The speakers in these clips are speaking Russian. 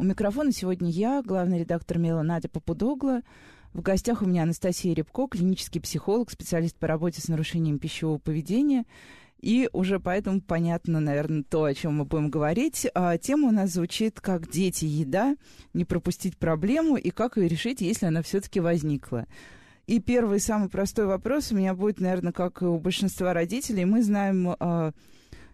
У микрофона сегодня я, главный редактор «Мела» Надя Попудогла. В гостях у меня Анастасия Рябко, клинический психолог, специалист по работе с нарушением пищевого поведения. И уже поэтому понятно, наверное, то, о чем мы будем говорить. А, тема у нас звучит как «Дети, еда», не пропустить проблему и как ее решить, если она все-таки возникла. И первый, самый простой вопрос у меня будет, наверное, как и у большинства родителей. Мы знаем а,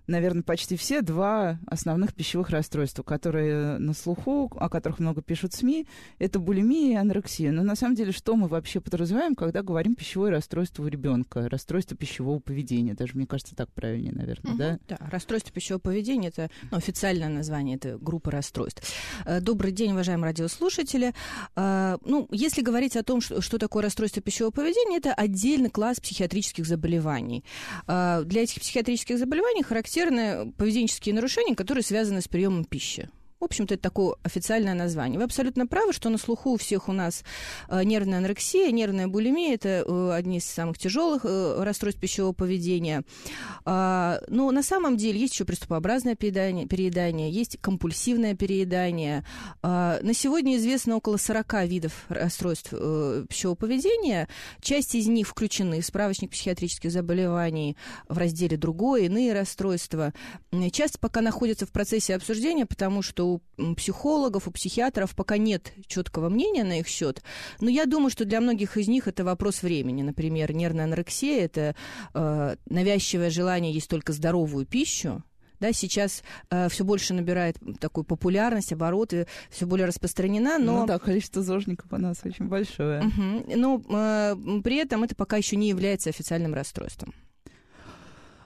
наверное, почти все два основных пищевых расстройства, которые на слуху, о которых много пишут СМИ, это булимия и анорексия. Но на самом деле, что мы вообще подразумеваем, когда говорим пищевое расстройство у ребенка, расстройство пищевого поведения, даже, мне кажется, так правильнее, наверное, угу, да? Да, расстройство пищевого поведения, это ну, официальное название, это группа расстройств. Э, добрый день, уважаемые радиослушатели. Э, ну, если говорить о том, что, такое расстройство пищевого поведения, это отдельный класс психиатрических заболеваний. Э, для этих психиатрических заболеваний характерно характерны поведенческие нарушения, которые связаны с приемом пищи. В общем-то, это такое официальное название. Вы абсолютно правы, что на слуху у всех у нас э, нервная анорексия, нервная булимия – это э, одни из самых тяжелых э, расстройств пищевого поведения. А, но на самом деле есть еще приступообразное переедание, переедание есть компульсивное переедание. А, на сегодня известно около 40 видов расстройств пищевого поведения. Часть из них включены в справочник психиатрических заболеваний в разделе «Другое», иные расстройства. Часто пока находятся в процессе обсуждения, потому что у психологов, у психиатров пока нет четкого мнения на их счет, но я думаю, что для многих из них это вопрос времени. Например, нервная анорексия – это э, навязчивое желание есть только здоровую пищу, да, сейчас э, все больше набирает такую популярность, обороты, все более распространена, но... Ну да, количество зожников у нас очень большое. Угу. Но э, при этом это пока еще не является официальным расстройством.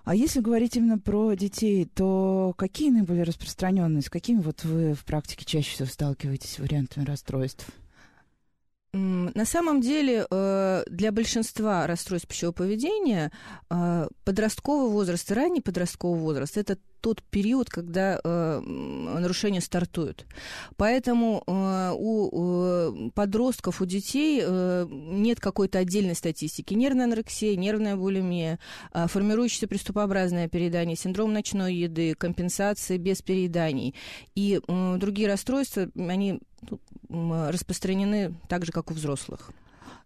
А если говорить именно про детей, то какие наиболее распространенные, с какими вот вы в практике чаще всего сталкиваетесь вариантами расстройств? На самом деле э, для большинства расстройств пищевого поведения э, подростковый возраст и ранний подростковый возраст – это тот период, когда э, нарушения стартуют. Поэтому у подростков, у детей нет какой-то отдельной статистики. Нервная анорексия, нервная булимия, формирующееся приступообразное переедание, синдром ночной еды, компенсации без перееданий и другие расстройства, они распространены так же, как у взрослых.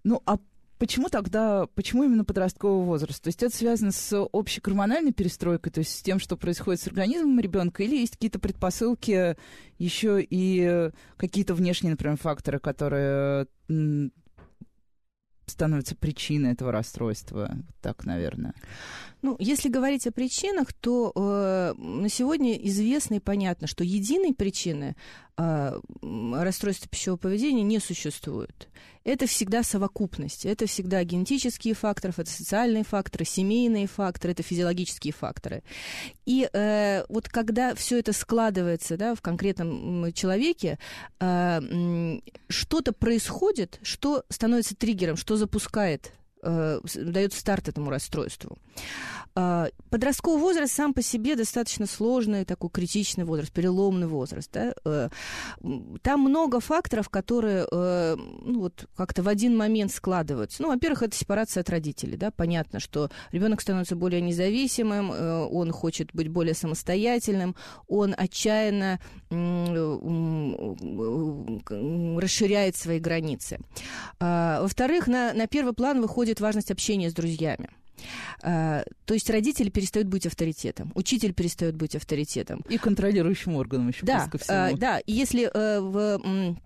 Ну, а Почему тогда, почему именно подростковый возраст? То есть это связано с общей гормональной перестройкой, то есть с тем, что происходит с организмом ребенка, или есть какие-то предпосылки еще и какие-то внешние, например, факторы, которые становятся причиной этого расстройства? Так, наверное. Ну, если говорить о причинах, то э, на сегодня известно и понятно, что единой причины э, расстройства пищевого поведения не существует. Это всегда совокупность, это всегда генетические факторы, это социальные факторы, семейные факторы, это физиологические факторы. И э, вот когда все это складывается да, в конкретном человеке, э, что-то происходит, что становится триггером, что запускает э, дает старт этому расстройству. Э, подростковый возраст сам по себе достаточно сложный, такой критичный возраст, переломный возраст. Да? Э, там много факторов, которые э, ну, вот, как-то в один момент складываются. Ну, во-первых, это сепарация от родителей. Да? Понятно, что ребенок становится более независимым, он хочет быть более самостоятельным, он отчаянно расширяет свои границы. Э, во-вторых, на, на первый план выходит важность общения с друзьями. А, то есть родители перестают быть авторитетом, учитель перестает быть авторитетом. И контролирующим органом еще да, ко всему. А, да, и если э, в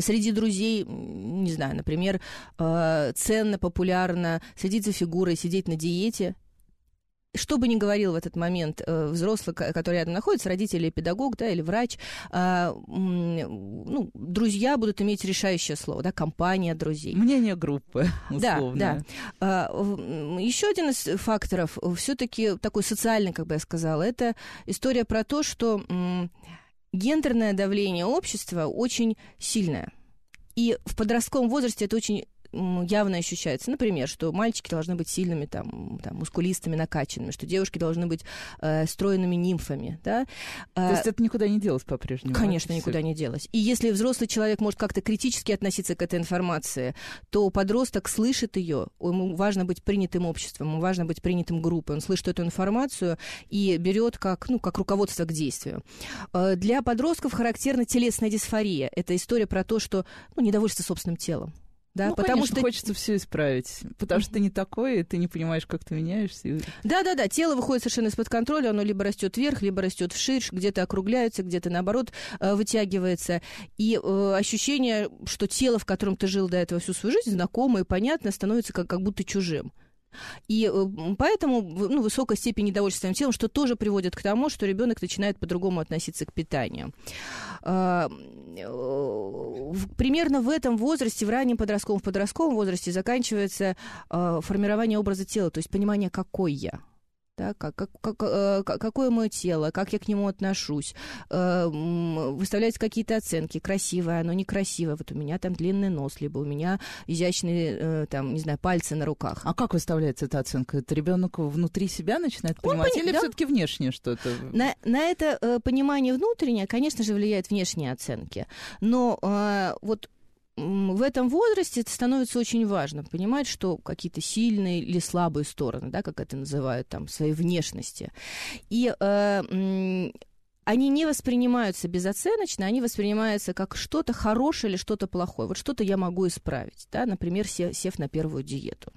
среди друзей, не знаю, например, э, ценно, популярно следить за фигурой, сидеть на диете, что бы ни говорил в этот момент э, взрослый, который рядом находится, родитель или педагог, да, или врач, э, ну, друзья будут иметь решающее слово, да, компания друзей. Мнение группы, условно. Да, да. Э, еще один из факторов, все-таки такой социальный, как бы я сказала, это история про то, что э, гендерное давление общества очень сильное. И в подростковом возрасте это очень явно ощущается. Например, что мальчики должны быть сильными, там, там мускулистыми, накачанными, что девушки должны быть э, стройными нимфами. Да? То есть это никуда не делось по-прежнему? Конечно, никуда не делось. И если взрослый человек может как-то критически относиться к этой информации, то подросток слышит ее, ему важно быть принятым обществом, ему важно быть принятым группой, он слышит эту информацию и берет как, ну, как руководство к действию. Э, для подростков характерна телесная дисфория. Это история про то, что ну, недовольство собственным телом. Да, ну, потому конечно, что хочется все исправить, потому что ты не такой, и ты не понимаешь, как ты меняешься. Да, да, да. Тело выходит совершенно из-под контроля, оно либо растет вверх, либо растет вширь, где-то округляется, где-то наоборот э, вытягивается. И э, ощущение, что тело, в котором ты жил до этого всю свою жизнь, знакомое и понятное, становится как, как будто чужим. И э, поэтому ну, высокая степень недовольства своим телом, что тоже приводит к тому, что ребенок начинает по-другому относиться к питанию. Э, примерно в этом возрасте, в раннем подростковом, в подростковом возрасте заканчивается а, формирование образа тела, то есть понимание, какой я да, как, как, как, э, какое мое тело, как я к нему отношусь, э, выставляются какие-то оценки, красивое оно, некрасивое, вот у меня там длинный нос, либо у меня изящные, э, там, не знаю, пальцы на руках. А как выставляется эта оценка? Это ребенок внутри себя начинает понимать, Он, или да? все-таки внешне что-то? На, на это понимание внутреннее, конечно же, влияет внешние оценки, но вот в этом возрасте это становится очень важно, понимать, что какие-то сильные или слабые стороны, да, как это называют, там, своей внешности. И э, они не воспринимаются безоценочно, они воспринимаются как что-то хорошее или что-то плохое. Вот что-то я могу исправить, да, например, сев на первую диету.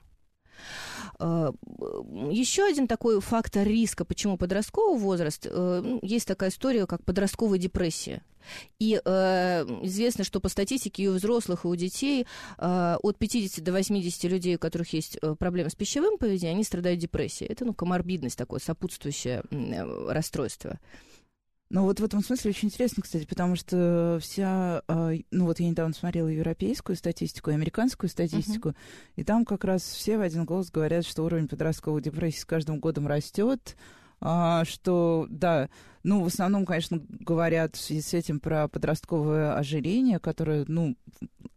Э, Еще один такой фактор риска, почему подростковый возраст, э, ну, есть такая история, как подростковая депрессия. И э, известно, что по статистике и у взрослых, и у детей э, от 50 до 80 людей, у которых есть э, проблемы с пищевым поведением, они страдают депрессией. Это ну, коморбидность такое, сопутствующее э, расстройство. Ну вот в этом смысле очень интересно, кстати, потому что вся, а, ну вот я недавно смотрела европейскую статистику, американскую статистику, uh-huh. и там как раз все в один голос говорят, что уровень подростковой депрессии с каждым годом растет, а, что, да, ну, в основном, конечно, говорят в связи с этим про подростковое ожирение, которое, ну,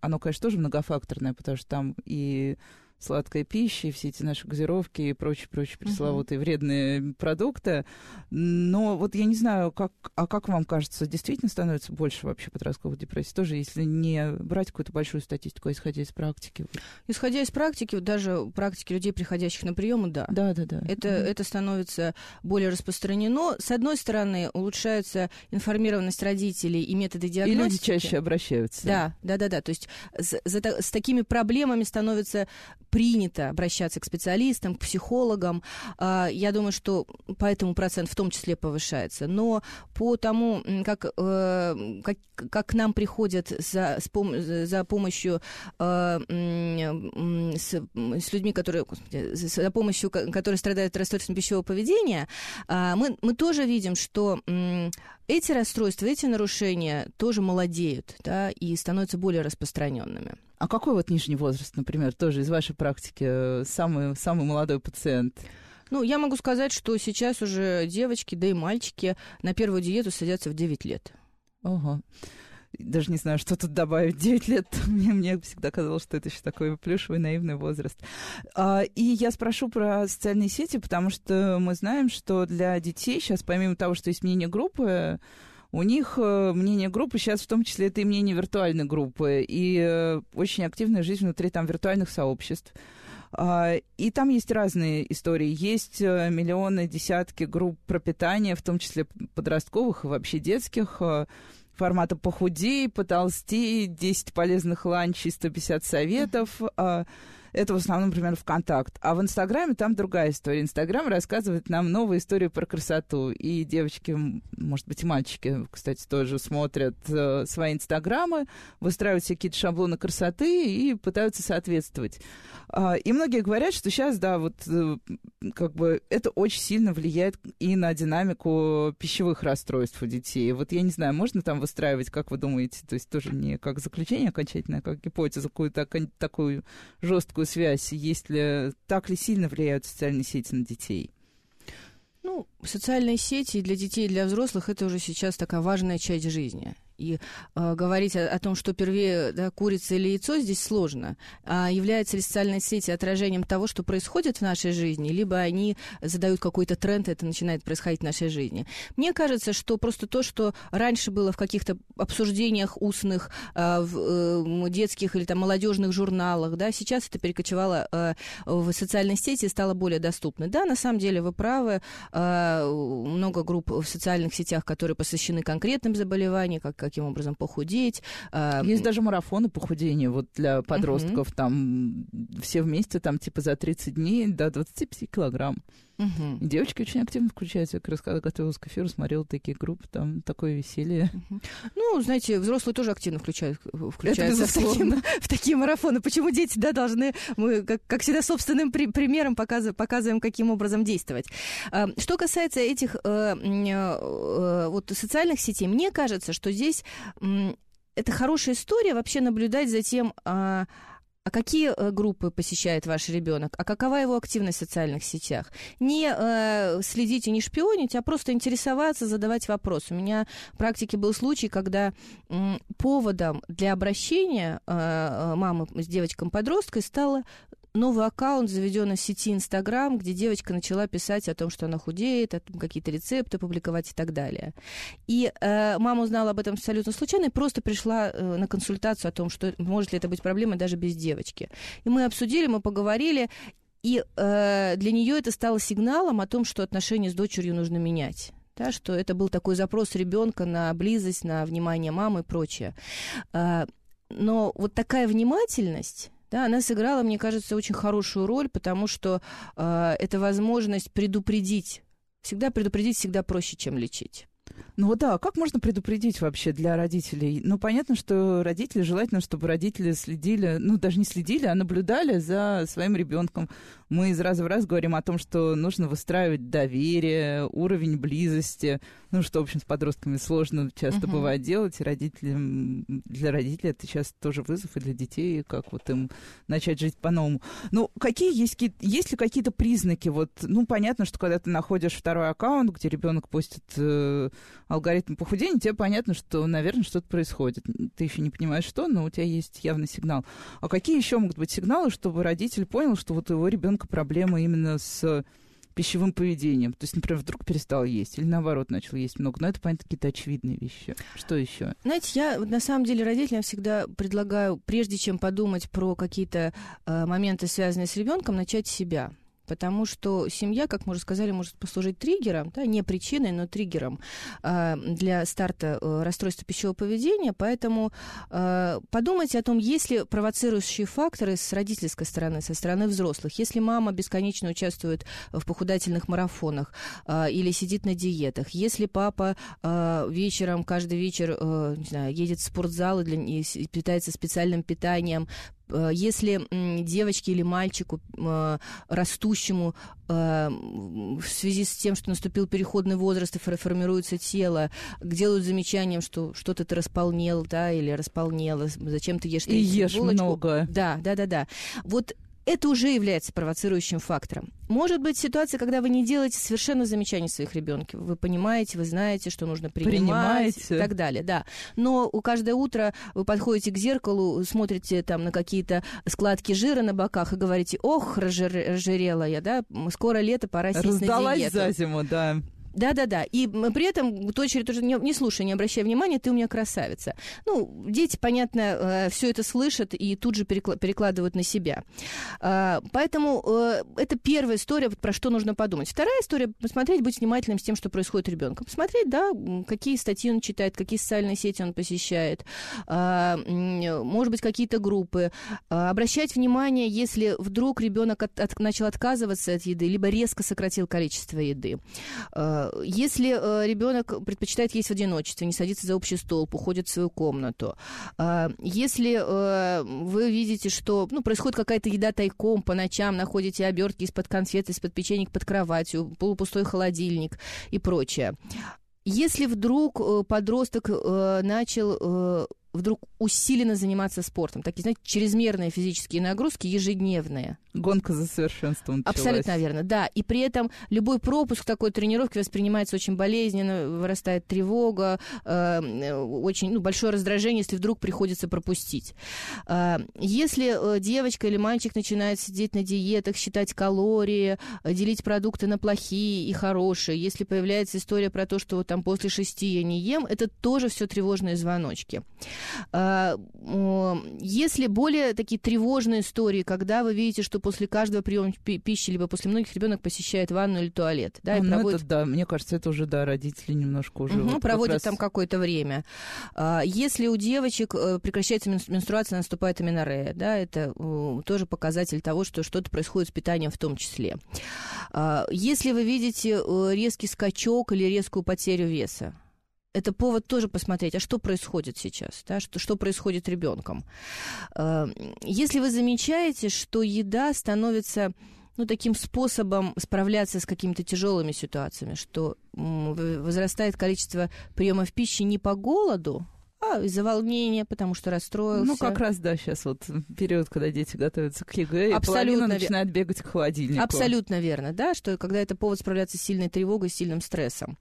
оно, конечно, тоже многофакторное, потому что там и сладкая пища, и все эти наши газировки и прочие-прочие пресловутые uh-huh. вредные продукты. Но вот я не знаю, как, а как вам кажется, действительно становится больше вообще подростковой депрессии? Тоже, если не брать какую-то большую статистику, а исходя из практики? Исходя из практики, даже практики людей, приходящих на приемы, да. Да, да, да. Это, uh-huh. это становится более распространено. С одной стороны, улучшается информированность родителей и методы диагностики. И люди чаще обращаются. Да, да, да, да. То есть с, за, с такими проблемами становится принято обращаться к специалистам, к психологам. А, я думаю, что поэтому процент в том числе повышается. Но по тому, как, э, как, как к нам приходят за, за помощью э, с, с людьми, которые, за помощью, которые страдают расстройством пищевого поведения, а, мы, мы тоже видим, что эти расстройства, эти нарушения тоже молодеют да, и становятся более распространенными. А какой вот нижний возраст, например, тоже из вашей практики, э, самый, самый молодой пациент? Ну, я могу сказать, что сейчас уже девочки, да и мальчики на первую диету садятся в 9 лет. Ого. Даже не знаю, что тут добавить. 9 лет. Мне, мне всегда казалось, что это еще такой плюшевый, наивный возраст. А, и я спрошу про социальные сети, потому что мы знаем, что для детей сейчас, помимо того, что есть мнение группы, у них э, мнение группы сейчас в том числе это и мнение виртуальной группы, и э, очень активная жизнь внутри там виртуальных сообществ. А, и там есть разные истории. Есть э, миллионы, десятки групп пропитания, в том числе подростковых и вообще детских, формата «похудей», «потолстей», 10 полезных ланчей, 150 советов. Mm-hmm это в основном, например, ВКонтакт. А в Инстаграме там другая история. Инстаграм рассказывает нам новую историю про красоту. И девочки, может быть, и мальчики, кстати, тоже смотрят э, свои Инстаграмы, выстраивают себе какие-то шаблоны красоты и пытаются соответствовать. А, и многие говорят, что сейчас, да, вот э, как бы это очень сильно влияет и на динамику пищевых расстройств у детей. Вот я не знаю, можно там выстраивать, как вы думаете, то есть тоже не как заключение окончательное, а как гипотезу, какую-то такую жесткую связь, есть ли, так ли сильно влияют социальные сети на детей? Ну, социальные сети для детей и для взрослых это уже сейчас такая важная часть жизни. И э, говорить о, о том, что первее да, курица или яйцо, здесь сложно. А являются ли социальные сети отражением того, что происходит в нашей жизни, либо они задают какой-то тренд, и это начинает происходить в нашей жизни. Мне кажется, что просто то, что раньше было в каких-то обсуждениях устных, э, в э, детских или там молодежных журналах, да, сейчас это перекочевало э, в социальные сети и стало более доступно. Да, на самом деле вы правы, э, много групп в социальных сетях, которые посвящены конкретным заболеваниям, как, каким образом похудеть. Э, Есть даже марафоны похудения вот для подростков, uh-huh. там все вместе там типа за 30 дней до 25 килограмм. Угу. девочки очень активно включаются. Я как раз когда готовилась к эфиру, смотрела такие группы, там такое веселье. Угу. Ну, знаете, взрослые тоже активно включают, включаются в такие, в такие марафоны. Почему дети, да, должны, мы, как, как всегда, собственным при, примером показываем, показываем, каким образом действовать. А, что касается этих э, э, вот социальных сетей, мне кажется, что здесь это хорошая история вообще наблюдать за тем, а, какие э, группы посещает ваш ребенок, а какова его активность в социальных сетях. Не э, следить и не шпионить, а просто интересоваться, задавать вопросы. У меня в практике был случай, когда э, поводом для обращения э, э мамы с девочкой-подросткой стало новый аккаунт, заведенный в сети Инстаграм, где девочка начала писать о том, что она худеет, о том, какие-то рецепты публиковать и так далее. И э, мама узнала об этом абсолютно случайно и просто пришла э, на консультацию о том, что может ли это быть проблемой даже без девочки. И мы обсудили, мы поговорили, и э, для нее это стало сигналом о том, что отношения с дочерью нужно менять. Да, что это был такой запрос ребенка на близость, на внимание мамы и прочее. Э, но вот такая внимательность да, она сыграла, мне кажется, очень хорошую роль, потому что э, это возможность предупредить. Всегда предупредить всегда проще, чем лечить. Ну да, как можно предупредить вообще для родителей? Ну, понятно, что родители, желательно, чтобы родители следили, ну, даже не следили, а наблюдали за своим ребенком. Мы из раза в раз говорим о том, что нужно выстраивать доверие, уровень близости, ну, что, в общем, с подростками сложно часто uh-huh. бывает делать, и родителям, для родителей это сейчас тоже вызов, и для детей, как вот им начать жить по-новому. Ну, какие есть, есть ли какие-то признаки? Вот, ну, понятно, что когда ты находишь второй аккаунт, где ребенок постит э, алгоритм похудения, тебе понятно, что, наверное, что-то происходит. Ты еще не понимаешь, что, но у тебя есть явный сигнал. А какие еще могут быть сигналы, чтобы родитель понял, что вот у его ребенка проблема именно с пищевым поведением. То есть, например, вдруг перестал есть или наоборот начал есть много. Но это, понятно, какие-то очевидные вещи. Что еще? Знаете, я на самом деле родителям всегда предлагаю, прежде чем подумать про какие-то э, моменты, связанные с ребенком, начать с себя потому что семья, как мы уже сказали, может послужить триггером, да, не причиной, но триггером э, для старта э, расстройства пищевого поведения, поэтому э, подумайте о том, есть ли провоцирующие факторы с родительской стороны, со стороны взрослых. Если мама бесконечно участвует в похудательных марафонах э, или сидит на диетах, если папа э, вечером, каждый вечер, э, не знаю, едет в спортзал и, для, и питается специальным питанием, если девочке или мальчику э, растущему э, в связи с тем, что наступил переходный возраст и формируется тело, делают замечанием, что что-то ты располнел, да, или располнела, зачем ты ешь? И ешь булочку? много. Да, да, да, да. Вот это уже является провоцирующим фактором. Может быть ситуация, когда вы не делаете совершенно замечаний своих ребенке. Вы понимаете, вы знаете, что нужно принимать Принимаете. и так далее. Да. Но у каждое утро вы подходите к зеркалу, смотрите там на какие-то складки жира на боках и говорите, ох, разжирела я, да, скоро лето, пора сесть Раздалась на диету. за зиму, да. Да-да-да. И при этом дочери тоже не, не слушай, не обращай внимания, ты у меня красавица. Ну, дети, понятно, э, все это слышат и тут же перекладывают на себя. А, поэтому э, это первая история, про что нужно подумать. Вторая история — посмотреть, быть внимательным с тем, что происходит ребенком. Посмотреть, да, какие статьи он читает, какие социальные сети он посещает, а, может быть, какие-то группы. А, обращать внимание, если вдруг ребенок от, от, начал отказываться от еды, либо резко сократил количество еды если э, ребенок предпочитает есть в одиночестве, не садится за общий стол, уходит в свою комнату, э, если э, вы видите, что ну, происходит какая-то еда тайком по ночам, находите обертки из-под конфет, из-под печенья под кроватью, полупустой холодильник и прочее. Если вдруг подросток начал вдруг усиленно заниматься спортом. Такие, знаете, чрезмерные физические нагрузки ежедневные. Гонка за совершенством началась. Абсолютно верно, да. И при этом любой пропуск такой тренировки воспринимается очень болезненно, вырастает тревога, э, очень ну, большое раздражение, если вдруг приходится пропустить. Э, если девочка или мальчик начинает сидеть на диетах, считать калории, э, делить продукты на плохие и хорошие, если появляется история про то, что вот там после шести я не ем, это тоже все тревожные звоночки. Э, если более такие тревожные истории, когда вы видите, что после каждого приема пищи, либо после многих ребенок посещает ванну или туалет. Да, и ну, проводит... это, да, мне кажется, это уже, да, родители немножко уже... Угу, вот проводят раз... там какое-то время. А, если у девочек э, прекращается менструация, наступает аминорея, да, это тоже показатель того, что что-то происходит с питанием в том числе. А, если вы видите э, резкий скачок или резкую потерю веса, это повод тоже посмотреть, а что происходит сейчас, да, что, что происходит с ребенком. Э, если вы замечаете, что еда становится ну, таким способом справляться с какими-то тяжелыми ситуациями, что возрастает количество приемов пищи не по голоду, а, из-за волнения, потому что расстроился. Ну, как раз, да, сейчас вот период, когда дети готовятся к ЕГЭ, Абсолютно и начинает бегать к холодильнику. Абсолютно верно, да, что когда это повод справляться с сильной тревогой, с сильным стрессом.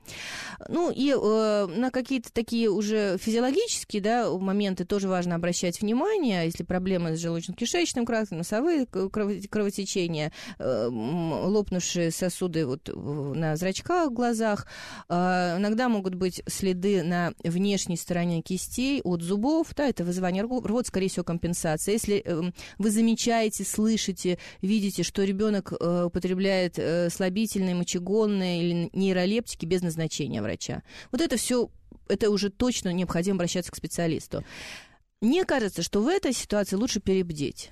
Ну, и э, на какие-то такие уже физиологические, да, моменты тоже важно обращать внимание, если проблемы с желудочно-кишечным трактом, носовые кровотечения, э, лопнувшие сосуды вот на зрачках, глазах, э, иногда могут быть следы на внешней стороне кисти, кистей, от зубов, да, это вызывание рвот, скорее всего, компенсация. Если э, вы замечаете, слышите, видите, что ребенок э, употребляет э, слабительные, мочегонные или нейролептики без назначения врача, вот это все, это уже точно необходимо обращаться к специалисту. Мне кажется, что в этой ситуации лучше перебдеть.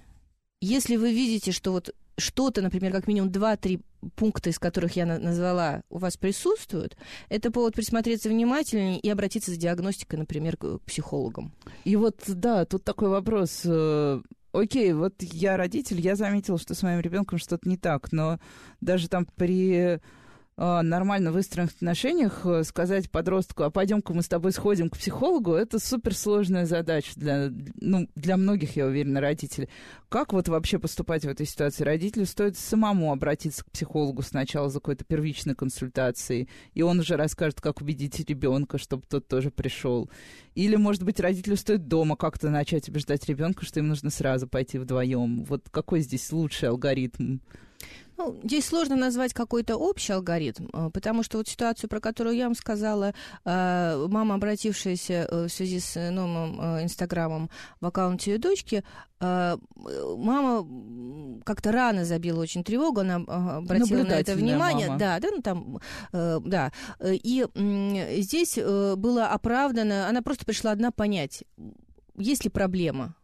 Если вы видите, что вот что-то, например, как минимум 2-3 пункта, из которых я назвала, у вас присутствуют, это повод присмотреться внимательнее и обратиться за диагностикой, например, к психологам. И вот, да, тут такой вопрос. Э, окей, вот я родитель, я заметила, что с моим ребенком что-то не так, но даже там при нормально выстроенных отношениях э, сказать подростку, а пойдем-ка мы с тобой сходим к психологу, это суперсложная задача для, ну, для многих, я уверена, родителей. Как вот вообще поступать в этой ситуации? Родителю стоит самому обратиться к психологу сначала за какой-то первичной консультацией, и он уже расскажет, как убедить ребенка, чтобы тот тоже пришел. Или, может быть, родителю стоит дома как-то начать убеждать ребенка, что им нужно сразу пойти вдвоем. Вот какой здесь лучший алгоритм? Ну, здесь сложно назвать какой-то общий алгоритм, э, потому что вот ситуацию, про которую я вам сказала, э, мама, обратившаяся э, в связи с новым Инстаграмом в аккаунте ее дочки, мама как-то рано забила очень тревогу, она обратила на это внимание. Мама. Да, да, ну там, да. И здесь было оправдано, она просто пришла одна понять, есть ли проблема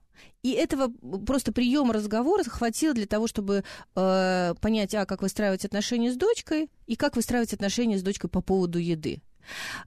и этого просто приема разговора хватило для того, чтобы э, понять, а, как выстраивать отношения с дочкой, и как выстраивать отношения с дочкой по поводу еды.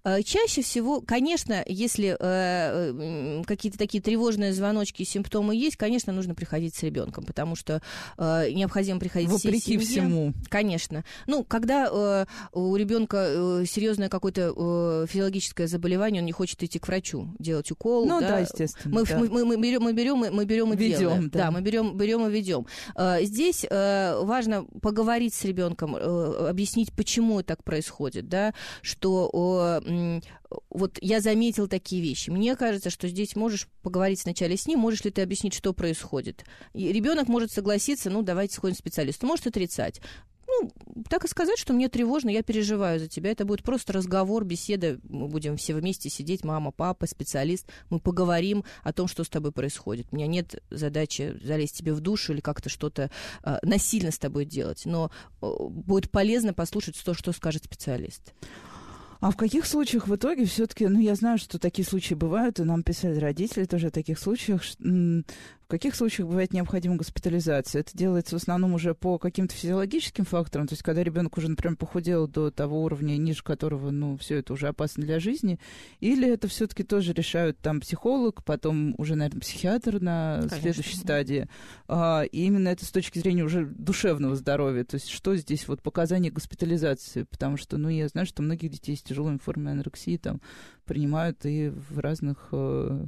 Э, чаще всего, конечно, если э, какие-то такие тревожные звоночки и симптомы есть, конечно, нужно приходить с ребенком, потому что э, необходимо приходить Вопреки всей семье. всему. Конечно. Ну, когда э, у ребенка э, серьезное какое-то э, физиологическое заболевание, он не хочет идти к врачу, делать укол. Ну да, да естественно. Мы, да. мы, мы, берем, мы берем, мы берем и ведем, делаем. Да. да, мы берем, берем и ведем. Здесь важно поговорить с ребенком, объяснить, почему так происходит, да, что вот я заметил такие вещи. Мне кажется, что здесь можешь поговорить сначала с ним, можешь ли ты объяснить, что происходит. Ребенок может согласиться, ну, давайте сходим к специалисту, может отрицать. Ну, так и сказать, что мне тревожно, я переживаю за тебя. Это будет просто разговор, беседа. Мы будем все вместе сидеть, мама, папа, специалист. Мы поговорим о том, что с тобой происходит. У меня нет задачи залезть тебе в душу или как-то что-то э, насильно с тобой делать. Но э, будет полезно послушать то, что скажет специалист. А в каких случаях в итоге все-таки, ну, я знаю, что такие случаи бывают, и нам писали родители тоже о таких случаях, в каких случаях бывает необходима госпитализация? Это делается в основном уже по каким-то физиологическим факторам, то есть когда ребенок уже, например, похудел до того уровня, ниже которого, ну, все это уже опасно для жизни, или это все-таки тоже решают там психолог, потом уже, наверное, психиатр на Конечно. следующей стадии, а, и именно это с точки зрения уже душевного здоровья, то есть что здесь вот показания госпитализации, потому что, ну, я знаю, что многих детей с тяжелыми формами анорексии там принимают и в разных э,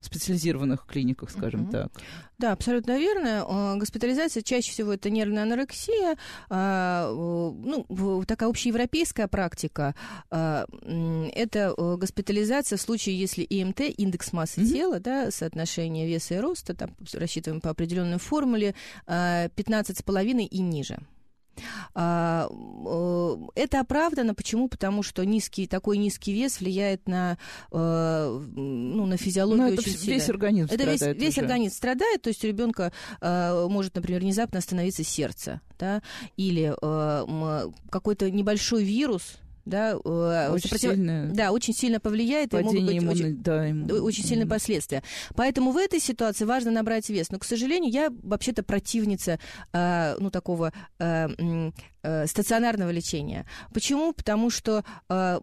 специализированных клиниках, скажем угу. так. Да, абсолютно верно. Э, госпитализация чаще всего это нервная анорексия, а, ну, такая общеевропейская практика. А, это э, госпитализация в случае, если ИМТ, индекс массы mm-hmm. тела, да, соотношение веса и роста, там рассчитываем по определенной формуле, 15,5 а, и ниже. А, э, это оправдано. Почему? Потому что низкий, такой низкий вес влияет на, э, ну, на физиологию Но это очень весь сильно. организм это страдает. Весь, весь организм страдает, то есть у ребенка э, может, например, внезапно остановиться сердце, да, или какой-то небольшой вирус, да, очень сопротив... сильно да, очень сильно повлияет, и могут быть иммунной, очень, да, иммун... очень сильные последствия. Поэтому в этой ситуации важно набрать вес. Но, к сожалению, я вообще-то противница, э, ну, такого э, стационарного лечения. Почему? Потому что, э,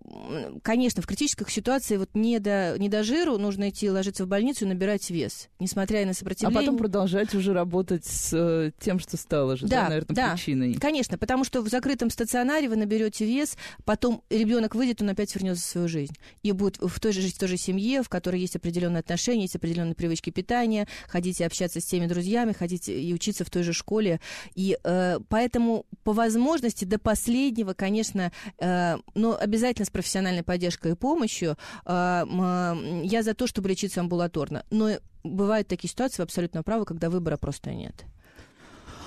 конечно, в критических ситуациях вот не до, не до жиру нужно идти ложиться в больницу и набирать вес, несмотря на сопротивление. А потом продолжать уже работать с э, тем, что стало же, да, да наверное, да, причиной. Конечно, потому что в закрытом стационаре вы наберете вес, потом ребенок выйдет, он опять вернется в свою жизнь. И будет в той же, в той же семье, в которой есть определенные отношения, есть определенные привычки питания, ходите общаться с теми друзьями, ходите и учиться в той же школе. И э, поэтому по возможности возможности до последнего, конечно, э, но обязательно с профессиональной поддержкой и помощью. Э, э, я за то, чтобы лечиться амбулаторно. Но бывают такие ситуации, вы абсолютно правы, когда выбора просто нет.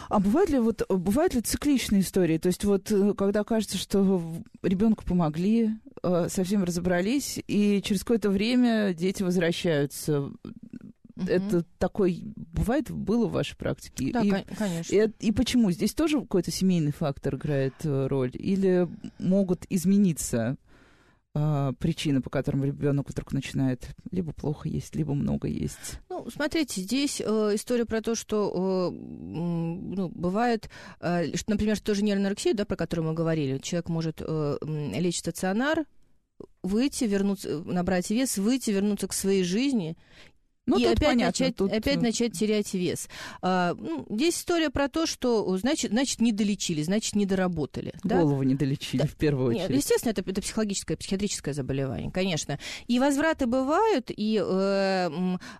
А бывают ли вот бывают ли цикличные истории? То есть вот э, когда кажется, что ребенку помогли, э, совсем разобрались, и через какое-то время дети возвращаются Угу. Это такой, бывает, было в вашей практике? Да, и, конечно. И, и почему? Здесь тоже какой-то семейный фактор играет э, роль? Или могут измениться э, причины, по которым ребенок вдруг начинает либо плохо есть, либо много есть? Ну, смотрите, здесь э, история про то, что э, ну, бывает, э, например, тоже нервная анорексия, да, про которую мы говорили. Человек может э, лечь стационар, выйти, вернуться, набрать вес, выйти, вернуться к своей жизни ну, и опять, понятно, начать, тут... опять э, начать терять вес. А, ну, здесь история про то, что, значит, значит, не долечили, значит, не доработали. Голову да? не долечили, да. в первую очередь. Нет, естественно, это, это психологическое, психиатрическое заболевание, конечно. И возвраты бывают, и э,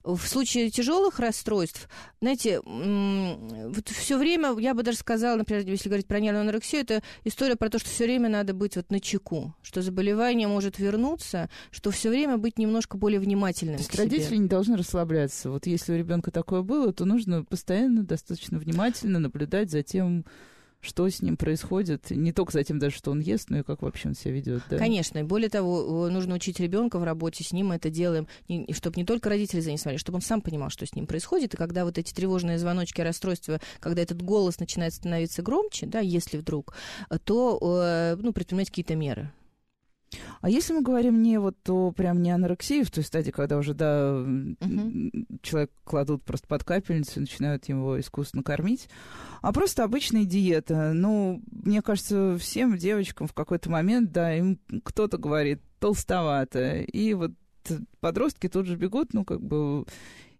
в случае тяжелых расстройств, знаете, э, вот все время, я бы даже сказала, например, если говорить про нервную анорексию, это история про то, что все время надо быть вот на чеку, что заболевание может вернуться, что все время быть немножко более внимательным. То есть родители не должны расслабляться расслабляться. Вот если у ребенка такое было, то нужно постоянно, достаточно внимательно наблюдать за тем, что с ним происходит, не только за тем даже, что он ест, но и как вообще он себя ведет. Да? Конечно, и более того, нужно учить ребенка в работе с ним, мы это делаем, чтобы не только родители за ним смотрели, чтобы он сам понимал, что с ним происходит, и когда вот эти тревожные звоночки, расстройства, когда этот голос начинает становиться громче, да, если вдруг, то, э, ну, предпринимать какие-то меры. А если мы говорим не вот о прям не анорексии, в той стадии, когда уже, да, угу. человек кладут просто под капельницу и начинают его искусственно кормить, а просто обычная диета. Ну, мне кажется, всем девочкам в какой-то момент, да, им кто-то говорит толстовато, и вот подростки тут же бегут, ну, как бы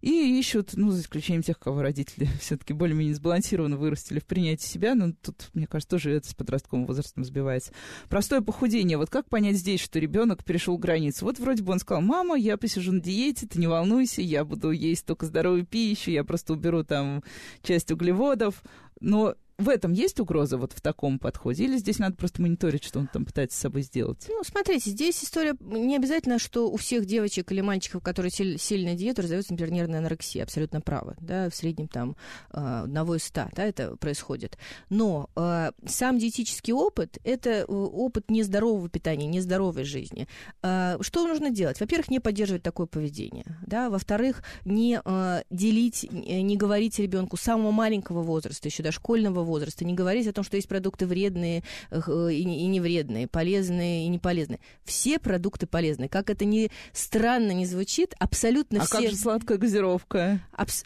и ищут, ну, за исключением тех, кого родители все-таки более-менее сбалансированно вырастили в принятии себя, но тут, мне кажется, тоже это с подростковым возрастом сбивается. Простое похудение. Вот как понять здесь, что ребенок перешел границу? Вот вроде бы он сказал, мама, я посижу на диете, ты не волнуйся, я буду есть только здоровую пищу, я просто уберу там часть углеводов, но в этом есть угроза вот в таком подходе? Или здесь надо просто мониторить, что он там пытается с собой сделать? Ну, смотрите, здесь история не обязательно, что у всех девочек или мальчиков, которые сильно диета, раздается, например, нервная анорексия. Абсолютно право. Да, в среднем там а, одного из ста, да, это происходит. Но э, сам диетический опыт – это э, опыт нездорового питания, нездоровой жизни. Э, что нужно делать? Во-первых, не поддерживать такое поведение. Да? Во-вторых, не э, делить, не говорить ребенку с самого маленького возраста, еще дошкольного возраста, не говорить о том, что есть продукты вредные э, и не вредные, полезные и не полезные. Все продукты полезны. Как это ни странно не звучит, абсолютно а все... А как же сладкая газировка? Абс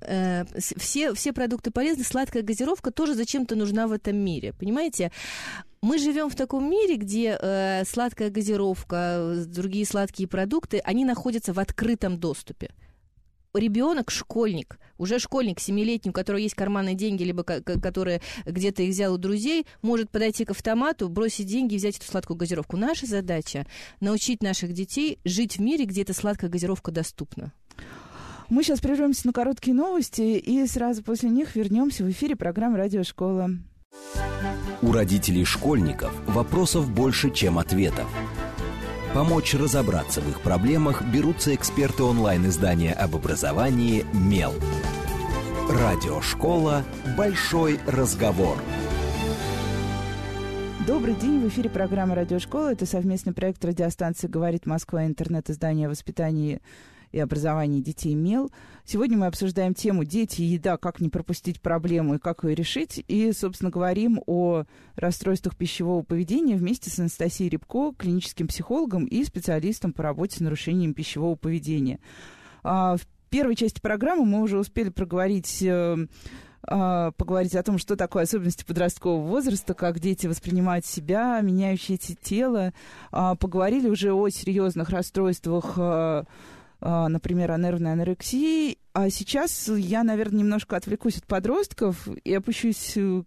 э, все, все продукты полезны, сладкая газировка тоже зачем-то нужна в этом мире. Понимаете? Мы живем в таком мире, где э, сладкая газировка, другие сладкие продукты, они находятся в открытом доступе ребенок, школьник, уже школьник, семилетний, у которого есть карманные деньги, либо который где-то их взял у друзей, может подойти к автомату, бросить деньги и взять эту сладкую газировку. Наша задача — научить наших детей жить в мире, где эта сладкая газировка доступна. Мы сейчас прервемся на короткие новости и сразу после них вернемся в эфире программы «Радиошкола». У родителей школьников вопросов больше, чем ответов. Помочь разобраться в их проблемах берутся эксперты онлайн-издания об образовании «Мел». Радиошкола «Большой разговор». Добрый день, в эфире программа «Радиошкола». Это совместный проект радиостанции «Говорит Москва» интернет-издание о воспитании и образовании детей МЕЛ. Сегодня мы обсуждаем тему «Дети и еда. Как не пропустить проблему и как ее решить». И, собственно, говорим о расстройствах пищевого поведения вместе с Анастасией Рябко, клиническим психологом и специалистом по работе с нарушением пищевого поведения. А, в первой части программы мы уже успели проговорить э, а, поговорить о том, что такое особенности подросткового возраста, как дети воспринимают себя, меняющиеся тело. А, поговорили уже о серьезных расстройствах э, например, о нервной анорексии. А сейчас я, наверное, немножко отвлекусь от подростков и опущусь э,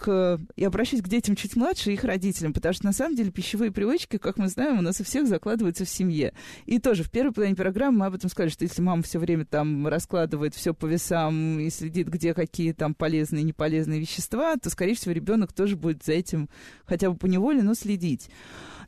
к... Я обращусь к детям чуть младше их родителям, потому что, на самом деле, пищевые привычки, как мы знаем, у нас у всех закладываются в семье. И тоже в первой половине программы мы об этом сказали, что если мама все время там раскладывает все по весам и следит, где какие там полезные и неполезные вещества, то, скорее всего, ребенок тоже будет за этим хотя бы по неволе, но следить.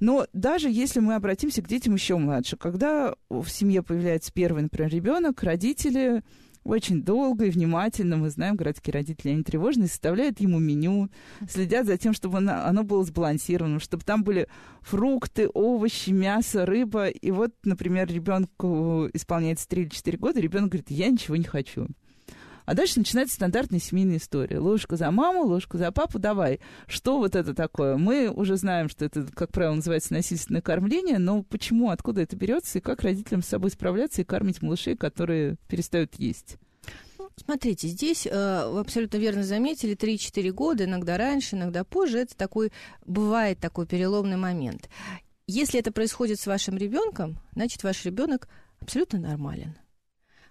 Но даже если мы обратимся к детям еще младше, когда в семье появляется первый, например, ребенок, родители очень долго и внимательно, мы знаем, городские родители, они тревожные, составляют ему меню, следят за тем, чтобы оно, было сбалансированным, чтобы там были фрукты, овощи, мясо, рыба. И вот, например, ребенку исполняется 3 или 4 года, ребенок говорит, я ничего не хочу. А дальше начинается стандартная семейная история. Ложка за маму, ложка за папу, давай. Что вот это такое? Мы уже знаем, что это, как правило, называется насильственное кормление, но почему, откуда это берется, и как родителям с собой справляться и кормить малышей, которые перестают есть? Ну, смотрите, здесь э, вы абсолютно верно заметили, 3-4 года, иногда раньше, иногда позже, это такой, бывает такой переломный момент. Если это происходит с вашим ребенком, значит, ваш ребенок абсолютно нормален.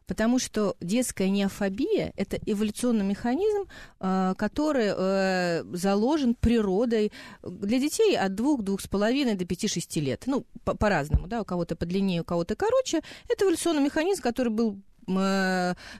Потому что детская неофобия – это эволюционный механизм, э, который э, заложен природой для детей от двух-двух с половиной до пяти-шести лет. Ну, по-разному, да, у кого-то подлиннее, у кого-то короче. Это эволюционный механизм, который был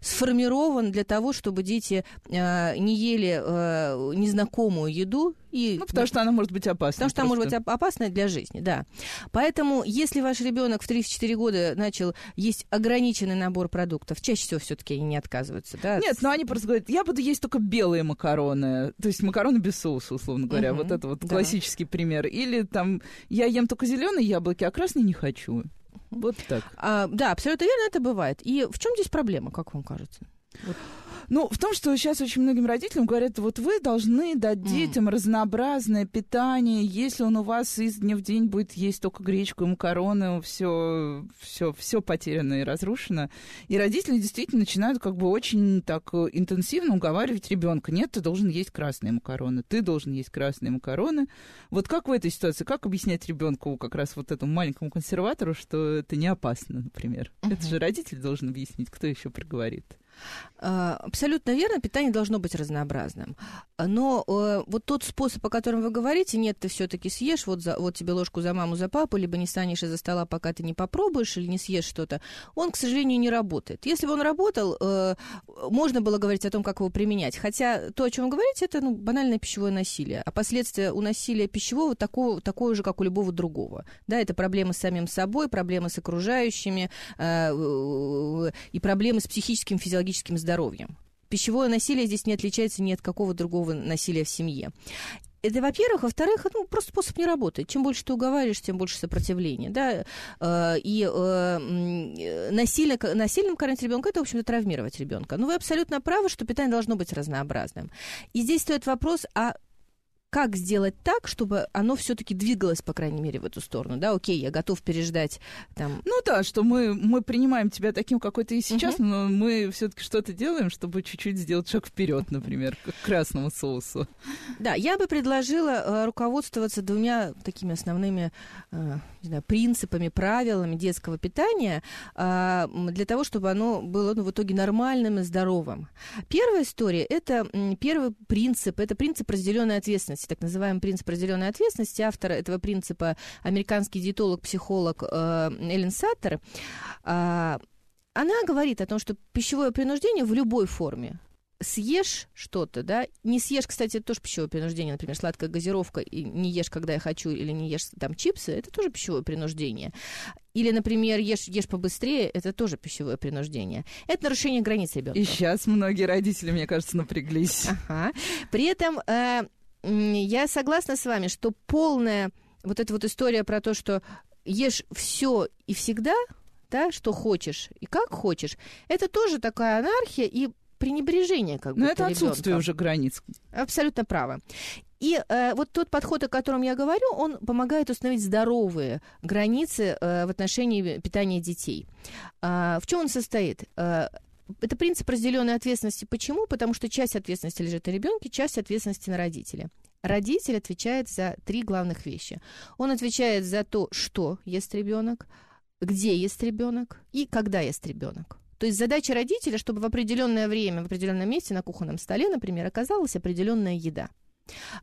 сформирован для того, чтобы дети э, не ели э, незнакомую еду. И, ну, потому что она может быть опасной. Потому что она может быть опасной для жизни, да. Поэтому, если ваш ребенок в 34 года начал есть ограниченный набор продуктов, чаще всего все-таки они не отказываются, да? Нет, но они просто говорят, я буду есть только белые макароны, то есть макароны без соуса, условно говоря, угу, вот это вот да. классический пример. Или там, я ем только зеленые яблоки, а красные не хочу. Вот так. А, да, абсолютно верно, это бывает. И в чем здесь проблема, как вам кажется? Вот. Ну, в том, что сейчас очень многим родителям говорят, вот вы должны дать детям mm. разнообразное питание. Если он у вас из дня в день будет есть только гречку и макароны, все, все, все потеряно и разрушено. И родители действительно начинают как бы очень так интенсивно уговаривать ребенка. Нет, ты должен есть красные макароны, ты должен есть красные макароны. Вот как в этой ситуации, как объяснять ребенку, как раз вот этому маленькому консерватору, что это не опасно, например? Uh-huh. Это же родитель должен объяснить, кто еще проговорит. А, абсолютно верно, питание должно быть разнообразным. Но э, вот тот способ, о котором вы говорите, нет, ты все-таки съешь, вот, за, вот тебе ложку за маму, за папу, либо не станешь из-за стола, пока ты не попробуешь или не съешь что-то, он, к сожалению, не работает. Если бы он работал, э, можно было говорить о том, как его применять. Хотя то, о чем вы говорите, это ну, банальное пищевое насилие. А последствия у насилия пищевого такого, такое же, как у любого другого. Да, это проблемы с самим собой, проблемы с окружающими э, и проблемы с психическим, физиологическим психологическим здоровьем. Пищевое насилие здесь не отличается ни от какого другого насилия в семье. Это, во-первых. Во-вторых, ну, просто способ не работает. Чем больше ты уговариваешь, тем больше сопротивления. Да? Э, и э, насильно, насильным кормить ребенка это, в общем-то, травмировать ребенка. Но вы абсолютно правы, что питание должно быть разнообразным. И здесь стоит вопрос, а как сделать так, чтобы оно все-таки двигалось, по крайней мере, в эту сторону, да, окей, я готов переждать там... Ну да, что мы, мы принимаем тебя таким, какой ты и сейчас, угу. но мы все-таки что-то делаем, чтобы чуть-чуть сделать шаг вперед, например, к красному соусу. Да, я бы предложила э, руководствоваться двумя такими основными э, не знаю, принципами, правилами детского питания э, для того, чтобы оно было ну, в итоге нормальным и здоровым. Первая история – это первый принцип, это принцип разделенной ответственности, так называемый принцип разделенной ответственности. Автор этого принципа – американский диетолог-психолог э, Эллен Саттер. Э, она говорит о том, что пищевое принуждение в любой форме, съешь что-то, да, не съешь, кстати, это тоже пищевое принуждение, например, сладкая газировка, и не ешь, когда я хочу, или не ешь там чипсы, это тоже пищевое принуждение. Или, например, ешь, ешь побыстрее, это тоже пищевое принуждение. Это нарушение границ ребенка. И сейчас многие родители, мне кажется, напряглись. Ага. При этом э, я согласна с вами, что полная вот эта вот история про то, что ешь все и всегда, да, что хочешь и как хочешь, это тоже такая анархия и пренебрежение как бы. Но это отсутствие уже границ. Абсолютно право. И э, вот тот подход, о котором я говорю, он помогает установить здоровые границы э, в отношении питания детей. Э, в чем он состоит? Э, это принцип разделенной ответственности. Почему? Потому что часть ответственности лежит на ребенке, часть ответственности на родителе. Родитель отвечает за три главных вещи. Он отвечает за то, что ест ребенок, где ест ребенок и когда ест ребенок. То есть задача родителя, чтобы в определенное время, в определенном месте на кухонном столе, например, оказалась определенная еда.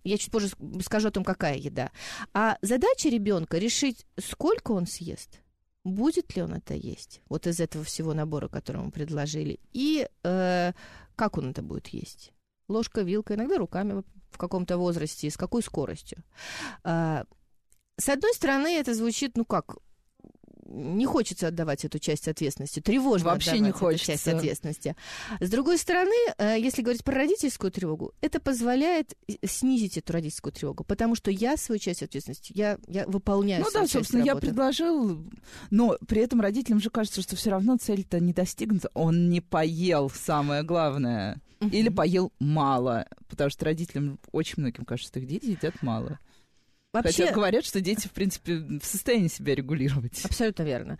Я чуть позже скажу о том, какая еда. А задача ребенка решить, сколько он съест, будет ли он это есть, вот из этого всего набора, который мы предложили, и э, как он это будет есть. Ложка, вилка, иногда руками в каком-то возрасте, с какой скоростью. Э, с одной стороны, это звучит, ну как, не хочется отдавать эту часть ответственности, тревожно Вообще не хочется. эту часть ответственности. С другой стороны, э, если говорить про родительскую тревогу, это позволяет снизить эту родительскую тревогу, потому что я свою часть ответственности, я, я выполняю Ну да, собственно, я предложил, но при этом родителям же кажется, что все равно цель-то не достигнута. Он не поел, самое главное. Или поел мало, потому что родителям очень многим кажется, что их дети едят мало. Вообще... Хотя говорят, что дети, в принципе, в состоянии себя регулировать. Абсолютно верно.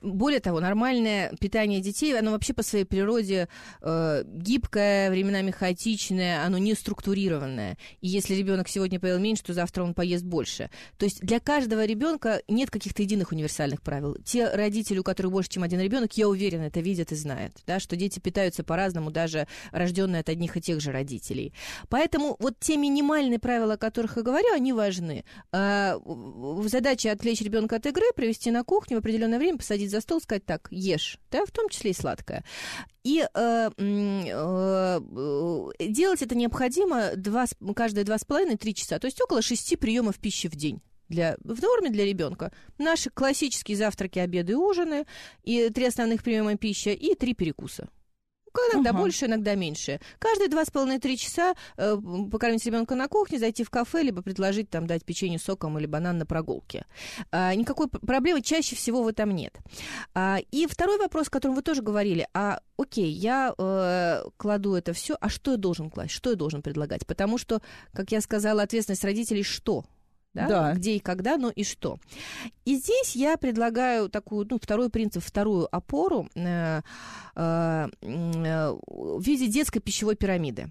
Более того, нормальное питание детей, оно вообще по своей природе э, гибкое, временами хаотичное, оно не структурированное. И если ребенок сегодня поел меньше, то завтра он поест больше. То есть для каждого ребенка нет каких-то единых универсальных правил. Те родители, у которых больше, чем один ребенок, я уверена, это видят и знают, да, что дети питаются по-разному, даже рожденные от одних и тех же родителей. Поэтому вот те минимальные правила, о которых я говорю, они важны. Э, задача отвлечь ребенка от игры, привести на кухню в определенное время, посадить посадить за стол, сказать так, ешь, да, в том числе и сладкое. И э, э, делать это необходимо два, каждые два с половиной-три часа, то есть около шести приемов пищи в день для, в норме для ребенка. Наши классические завтраки, обеды и ужины, и три основных приема пищи, и три перекуса иногда uh-huh. больше, иногда меньше. Каждые два с половиной-три часа э, покормить ребенка на кухне, зайти в кафе, либо предложить там дать печенье соком или банан на прогулке. А, никакой проблемы чаще всего в этом нет. А, и второй вопрос, о котором вы тоже говорили, а окей, я э, кладу это все, а что я должен класть, что я должен предлагать? Потому что, как я сказала, ответственность родителей что? Да? да. где и когда, но и что. И здесь я предлагаю такую, ну, второй принцип, вторую опору э, э, э в виде детской пищевой пирамиды.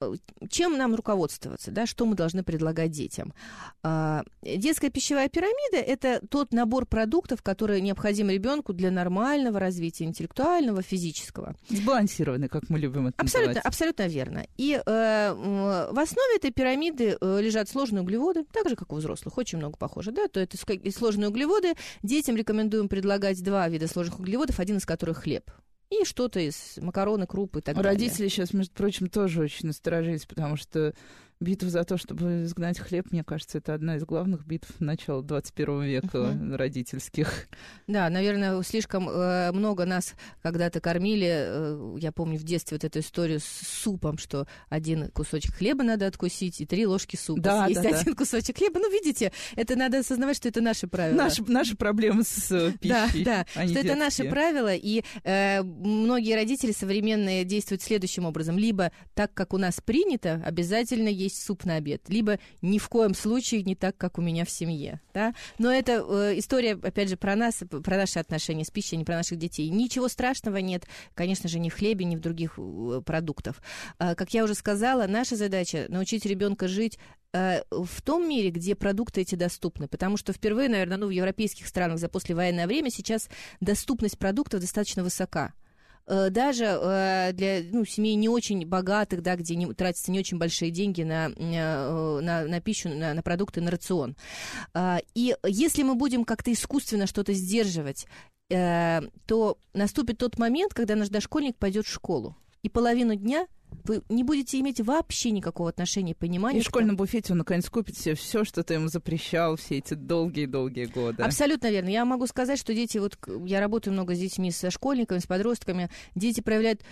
Э, чем нам руководствоваться, да, что мы должны предлагать детям? А, детская пищевая пирамида – это тот набор продуктов, который необходим ребенку для нормального развития интеллектуального, физического. Сбалансированный, как мы любим это абсолютно, называть. Абсолютно верно. И э, в основе этой пирамиды э, лежат сложные углеводы, так же, как у взрослых, очень много похоже, да, то это сложные углеводы. Детям рекомендуем предлагать два вида сложных углеводов, один из которых хлеб и что-то из макароны, крупы и так Родители далее. Родители сейчас, между прочим, тоже очень насторожились, потому что Битва за то, чтобы изгнать хлеб, мне кажется, это одна из главных битв начала 21 века uh-huh. родительских. Да, наверное, слишком э, много нас когда-то кормили. Э, я помню в детстве вот эту историю с супом, что один кусочек хлеба надо откусить и три ложки супа да, съесть да, один да. кусочек хлеба. Ну, видите, это надо осознавать, что это наши правила. Наши, наши проблемы с э, пищей. Да, да, что это наши правила, и э, многие родители современные действуют следующим образом. Либо так, как у нас принято, обязательно есть есть суп на обед, либо ни в коем случае не так, как у меня в семье, да. Но это э, история, опять же, про нас, про наши отношения с пищей, а не про наших детей. Ничего страшного нет, конечно же, ни в хлебе, ни в других э, продуктах. Э, как я уже сказала, наша задача научить ребенка жить э, в том мире, где продукты эти доступны. Потому что впервые, наверное, ну, в европейских странах за послевоенное время сейчас доступность продуктов достаточно высока. Э, даже э, для ну, семей не очень богатых, да, где не, тратятся не очень большие деньги на, э, на, на пищу, на, на продукты, на рацион. И если мы будем как-то искусственно что-то сдерживать, то наступит тот момент, когда наш дошкольник пойдет в школу. И половину дня вы не будете иметь вообще никакого отношения, понимания. И в школьном буфете он наконец купит себе все, что ты ему запрещал все эти долгие-долгие годы. Абсолютно верно. Я могу сказать, что дети, вот я работаю много с детьми, со школьниками, с подростками, дети проявляют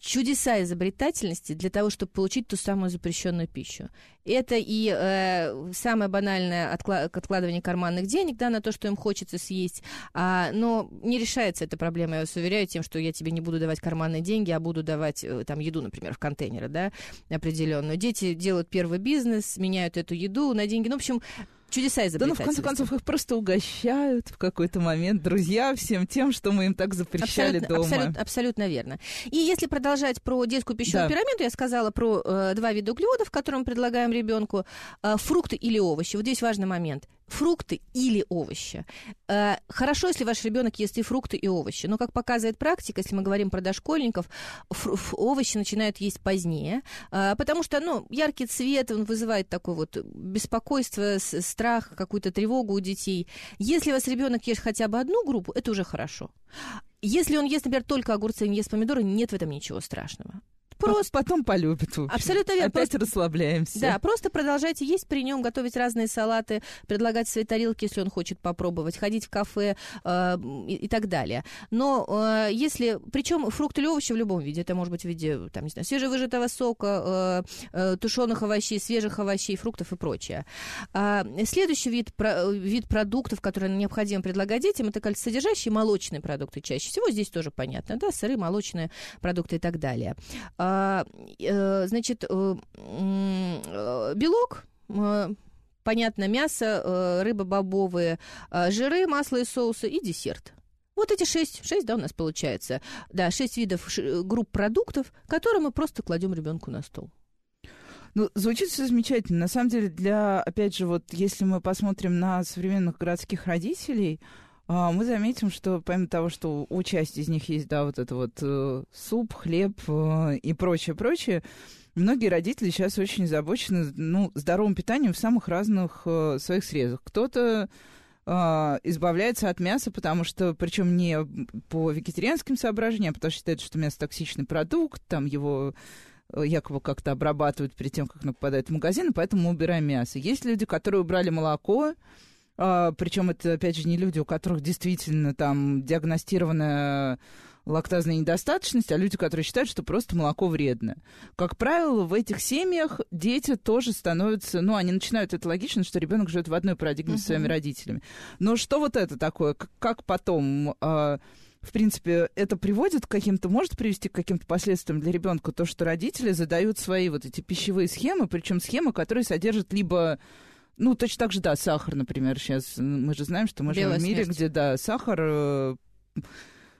чудеса изобретательности для того, чтобы получить ту самую запрещенную пищу. Это и э, самое банальное откла- откладывание карманных денег да, на то, что им хочется съесть. А, но не решается эта проблема, я вас уверяю, тем, что я тебе не буду давать карманные деньги, а буду давать э, там еду, например, в контейнеры, да, определенную. Дети делают первый бизнес, меняют эту еду на деньги. Ну, в общем, чудеса Да, ну, в конце концов, их просто угощают в какой-то момент друзья всем тем, что мы им так запрещали абсолютно, дома. Абсолютно, абсолютно верно. И если продолжать про детскую пищевую да. пирамиду, я сказала про э, два вида углеводов, которые мы предлагаем ребенку, э, фрукты или овощи. Вот здесь важный момент фрукты или овощи. Э, хорошо, если ваш ребенок ест и фрукты, и овощи, но, как показывает практика, если мы говорим про дошкольников, овощи начинают есть позднее, э, потому что, ну, яркий цвет, он вызывает такое вот беспокойство, страх, какую-то тревогу у детей. Если у вас ребенок ест хотя бы одну группу, это уже хорошо. Если он ест, например, только огурцы не ест помидоры, нет в этом ничего страшного. Просто потом полюбит. Абсолютно верно. Опять просто, расслабляемся. Да, просто продолжайте есть при нем, готовить разные салаты, предлагать свои тарелки, если он хочет попробовать, ходить в кафе э, и, и так далее. Но э, если, причем фрукты или овощи в любом виде, это может быть в виде, там, не знаю, свежевыжатого сока, э, э, тушеных овощей, свежих овощей, фруктов и прочее. А, следующий вид, про, вид продуктов, которые необходимо предлагать детям, это кальцисодержащие молочные продукты чаще всего. Здесь тоже понятно, да, сыры, молочные продукты и так далее. А, значит, э, э, белок, понятно, мясо, рыба бобовые, жиры, масло и соусы и десерт. Вот эти шесть, шесть, да, у нас получается, да, шесть видов групп продуктов, которые мы просто кладем ребенку на стол. Ну, звучит все замечательно. На самом деле, для, опять же, вот если мы посмотрим на современных городских родителей, а, мы заметим, что помимо того, что у части из них есть, да, вот это вот э, суп, хлеб э, и прочее, прочее, многие родители сейчас очень озабочены, ну, здоровым питанием в самых разных э, своих срезах. Кто-то э, избавляется от мяса, потому что, причем не по вегетарианским соображениям, а потому что считает, что мясо токсичный продукт, там его якобы как-то обрабатывают перед тем, как оно попадает в магазин, и поэтому мы убираем мясо. Есть люди, которые убрали молоко, а, причем это, опять же, не люди, у которых действительно там диагностирована лактазная недостаточность, а люди, которые считают, что просто молоко вредно. Как правило, в этих семьях дети тоже становятся, ну, они начинают, это логично, что ребенок живет в одной парадигме uh-huh. с своими родителями. Но что вот это такое? Как, потом... Э, в принципе, это приводит к каким-то, может привести к каким-то последствиям для ребенка, то, что родители задают свои вот эти пищевые схемы, причем схемы, которые содержат либо ну, точно так же, да, сахар, например, сейчас. Мы же знаем, что мы Белая живем в мире, смерть. где, да, сахар Э,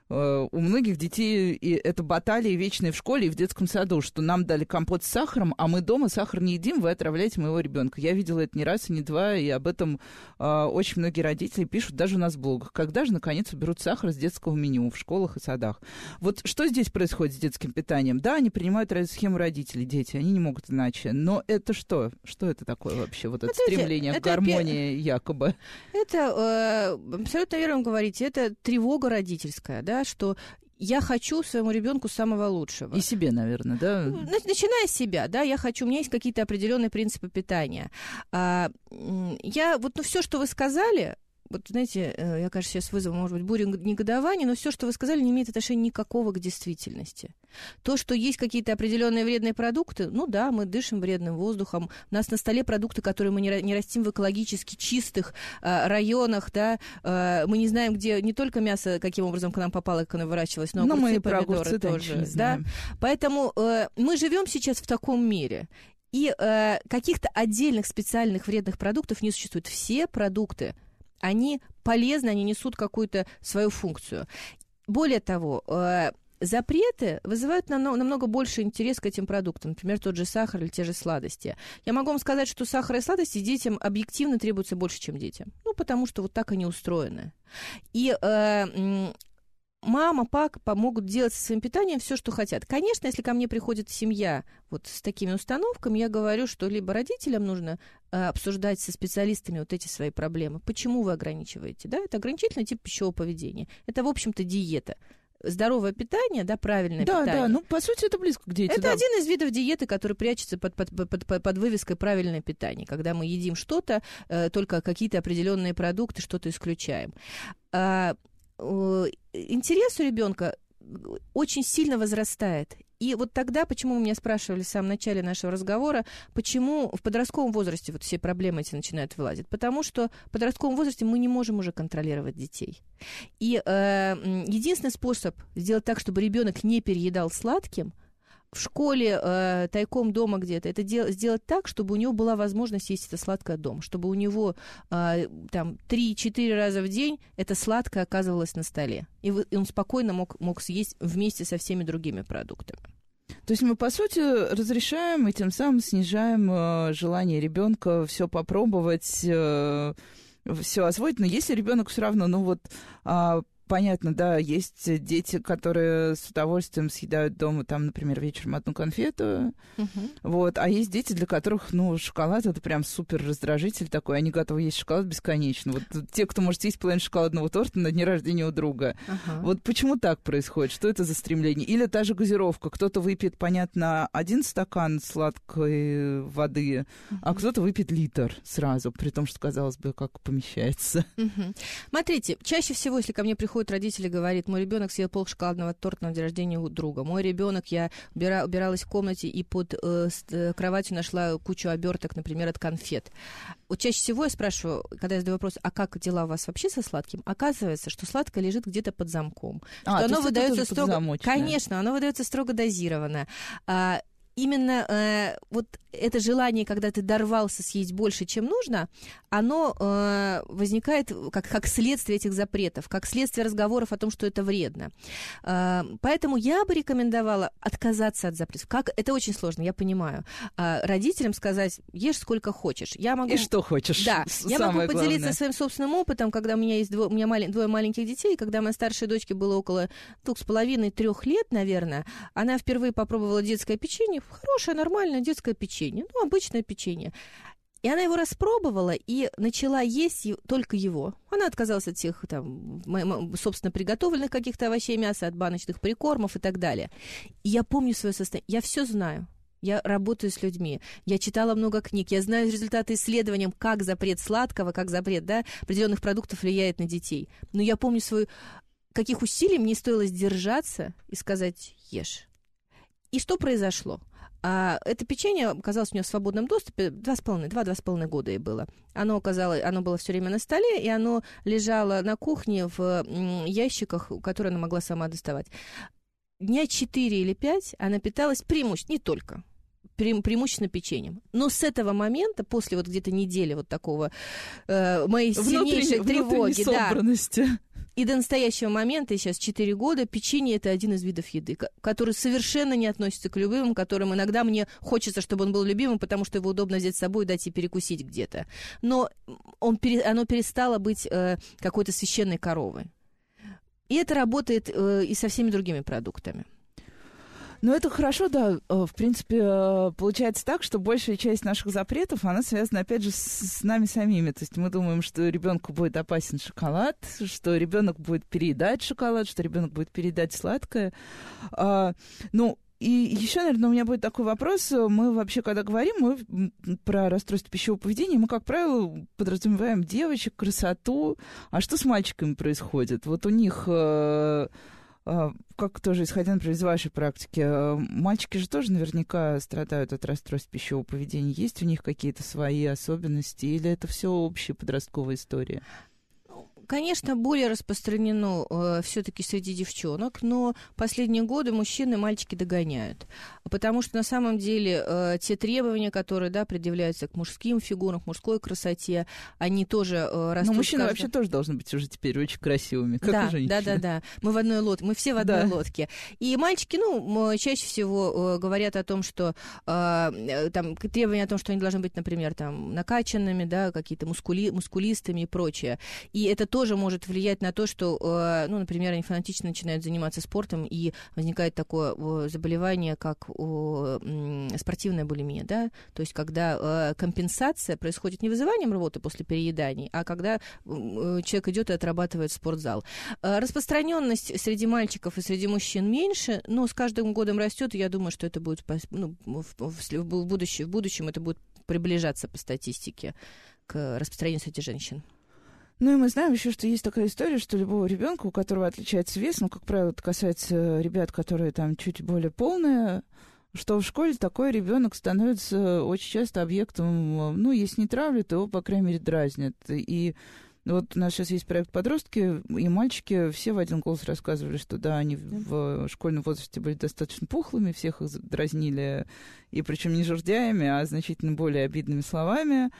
у многих детей и это баталии вечные в школе и в детском саду, что нам дали компот с сахаром, а мы дома сахар не едим, вы отравляете моего ребенка. Я видела это не раз и не два, и об этом э, очень многие родители пишут даже у нас в блогах. Когда же, наконец, уберут сахар с детского меню в школах и садах? Вот что здесь происходит с детским питанием? Да, они принимают схему родителей, дети, они не могут иначе. Но это что? Что это такое вообще? Вот это, это стремление это, к гармонии это, якобы? Это э, абсолютно верно говорите. Это тревога родительская, да, что я хочу своему ребенку самого лучшего. И себе, наверное, да? Ну, начиная с себя, да, я хочу, у меня есть какие-то определенные принципы питания. А, я вот, ну, все, что вы сказали, вот знаете, э, я, кажется, сейчас вызову, может быть, бурю негодования, но все, что вы сказали, не имеет отношения никакого к действительности. То, что есть какие-то определенные вредные продукты, ну да, мы дышим вредным воздухом. У нас на столе продукты, которые мы не, растим в экологически чистых э, районах, да. Э, мы не знаем, где не только мясо, каким образом к нам попало, как оно выращивалось, но, но огурцы, мы помидоры тоже. Да? Поэтому э, мы живем сейчас в таком мире. И э, каких-то отдельных специальных вредных продуктов не существует. Все продукты, они полезны, они несут какую-то свою функцию. Более того, э, запреты вызывают намного, намного больше интерес к этим продуктам, например, тот же сахар или те же сладости. Я могу вам сказать, что сахар и сладости детям объективно требуются больше, чем детям. Ну, потому что вот так они устроены. И э, мама, папа могут делать со своим питанием все, что хотят. Конечно, если ко мне приходит семья вот с такими установками, я говорю, что либо родителям нужно э, обсуждать со специалистами вот эти свои проблемы. Почему вы ограничиваете? Да? Это ограничительный тип пищевого поведения. Это, в общем-то, диета здоровое питание, да, правильное да, питание. Да, да, ну, по сути, это близко к диете. Это да. один из видов диеты, который прячется под, под, под, под, под вывеской правильное питание, когда мы едим что-то, э, только какие-то определенные продукты, что-то исключаем. А, интерес у ребенка очень сильно возрастает. И вот тогда, почему вы меня спрашивали в самом начале нашего разговора, почему в подростковом возрасте вот все проблемы эти начинают вылазить? Потому что в подростковом возрасте мы не можем уже контролировать детей. И э, единственный способ сделать так, чтобы ребенок не переедал сладким – в школе, э, тайком дома где-то, это дел, сделать так, чтобы у него была возможность есть это сладкое дома, чтобы у него э, там 3-4 раза в день это сладкое оказывалось на столе. И, вы, и он спокойно мог, мог съесть вместе со всеми другими продуктами. То есть мы, по сути, разрешаем и тем самым снижаем э, желание ребенка все попробовать, э, все освоить. Но если ребенок все равно, ну вот, э, понятно, да, есть дети, которые с удовольствием съедают дома, там, например, вечером одну конфету, uh-huh. вот, а есть дети, для которых, ну, шоколад это прям супер раздражитель такой, они готовы есть шоколад бесконечно. Вот те, кто может есть половину шоколадного торта на дне рождения у друга. Uh-huh. Вот почему так происходит? Что это за стремление? Или та же газировка. Кто-то выпьет, понятно, один стакан сладкой воды, uh-huh. а кто-то выпьет литр сразу, при том, что, казалось бы, как помещается. Uh-huh. Смотрите, чаще всего, если ко мне приходит приходят родители, говорит, мой ребенок съел пол шоколадного торта на день рождения у друга. Мой ребенок, я убира, убиралась в комнате и под э, э, кроватью нашла кучу оберток, например, от конфет. Вот чаще всего я спрашиваю, когда я задаю вопрос, а как дела у вас вообще со сладким? Оказывается, что сладкое лежит где-то под замком. А, что оно выдается строго... Конечно, оно выдается строго дозированно. А, именно э, вот это желание, когда ты дорвался съесть больше, чем нужно, оно э, возникает как, как следствие этих запретов, как следствие разговоров о том, что это вредно. Э, поэтому я бы рекомендовала отказаться от запретов. Как это очень сложно, я понимаю. Э, родителям сказать, ешь сколько хочешь. Я могу... И что хочешь. Да, я могу поделиться главное. своим собственным опытом, когда у меня есть дво... у меня малень... двое маленьких детей, когда моей старшей дочке было около двух с половиной, трех лет, наверное, она впервые попробовала детское печенье, хорошее, нормальное детское печенье, ну, обычное печенье. И она его распробовала и начала есть только его. Она отказалась от всех, там, собственно, приготовленных каких-то овощей, мяса, от баночных прикормов и так далее. И я помню свое состояние. Я все знаю. Я работаю с людьми, я читала много книг, я знаю результаты исследований, как запрет сладкого, как запрет да, определенных продуктов влияет на детей. Но я помню свою, каких усилий мне стоило сдержаться и сказать «ешь». И что произошло? А это печенье оказалось у нее в свободном доступе два с половиной, два-два с половиной года ей было. Оно оказалось, оно было все время на столе, и оно лежало на кухне в ящиках, которые она могла сама доставать. Дня четыре или пять она питалась преимущественно, не только, пре преимущественно печеньем. Но с этого момента, после вот где-то недели вот такого э, моей сильнейшей тревоги, да, и до настоящего момента, и сейчас 4 года, печенье это один из видов еды, который совершенно не относится к любимым, которым иногда мне хочется, чтобы он был любимым, потому что его удобно взять с собой и дать и перекусить где-то. Но он, оно перестало быть э, какой-то священной коровой. И это работает э, и со всеми другими продуктами. Ну, это хорошо, да. Э, в принципе, э, получается так, что большая часть наших запретов, она связана, опять же, с, нами самими. То есть мы думаем, что ребенку будет опасен шоколад, что ребенок будет переедать шоколад, что ребенок будет переедать сладкое. А, ну, и еще, наверное, у меня будет такой вопрос. Мы вообще, когда говорим мы про расстройство пищевого поведения, мы, как правило, подразумеваем девочек, красоту. А что с мальчиками происходит? Вот у них э, как тоже исходя, например, из вашей практики, а, мальчики же тоже наверняка страдают от расстройств пищевого поведения. Есть у них какие-то свои особенности или это все общая подростковая история? Конечно, более распространено э, все-таки среди девчонок, но последние годы мужчины и мальчики догоняют. Потому что на самом деле э, те требования, которые да, предъявляются к мужским фигурам, к мужской красоте, они тоже э, растут. Но мужчины каждый... вообще тоже должны быть уже теперь очень красивыми, как да, и женщины. Да, да, да. Мы в одной лодке, мы все в одной да. лодке. И мальчики, ну, чаще всего э, говорят о том, что э, э, там требования о том, что они должны быть, например, там накачанными, да, какие-то мускули, мускулистами и прочее. И это тоже может влиять на то, что, э, ну, например, они фанатично начинают заниматься спортом, и возникает такое э, заболевание, как спортивная булимия, да, то есть когда э, компенсация происходит не вызыванием рвоты после перееданий, а когда человек идет и отрабатывает спортзал. Распространенность среди мальчиков и среди мужчин меньше, но с каждым годом растет, и я думаю, что это будет ну, в, в, будущем, в будущем это будет приближаться по статистике к распространению среди женщин. Ну и мы знаем еще, что есть такая история, что любого ребенка, у которого отличается вес, ну, как правило, это касается ребят, которые там чуть более полные, что в школе такой ребенок становится очень часто объектом, ну, если не травли, то его, по крайней мере, дразнят. И вот у нас сейчас есть проект «Подростки», и мальчики все в один голос рассказывали, что да, они в школьном возрасте были достаточно пухлыми, всех их дразнили, и причем не жердяями, а значительно более обидными словами.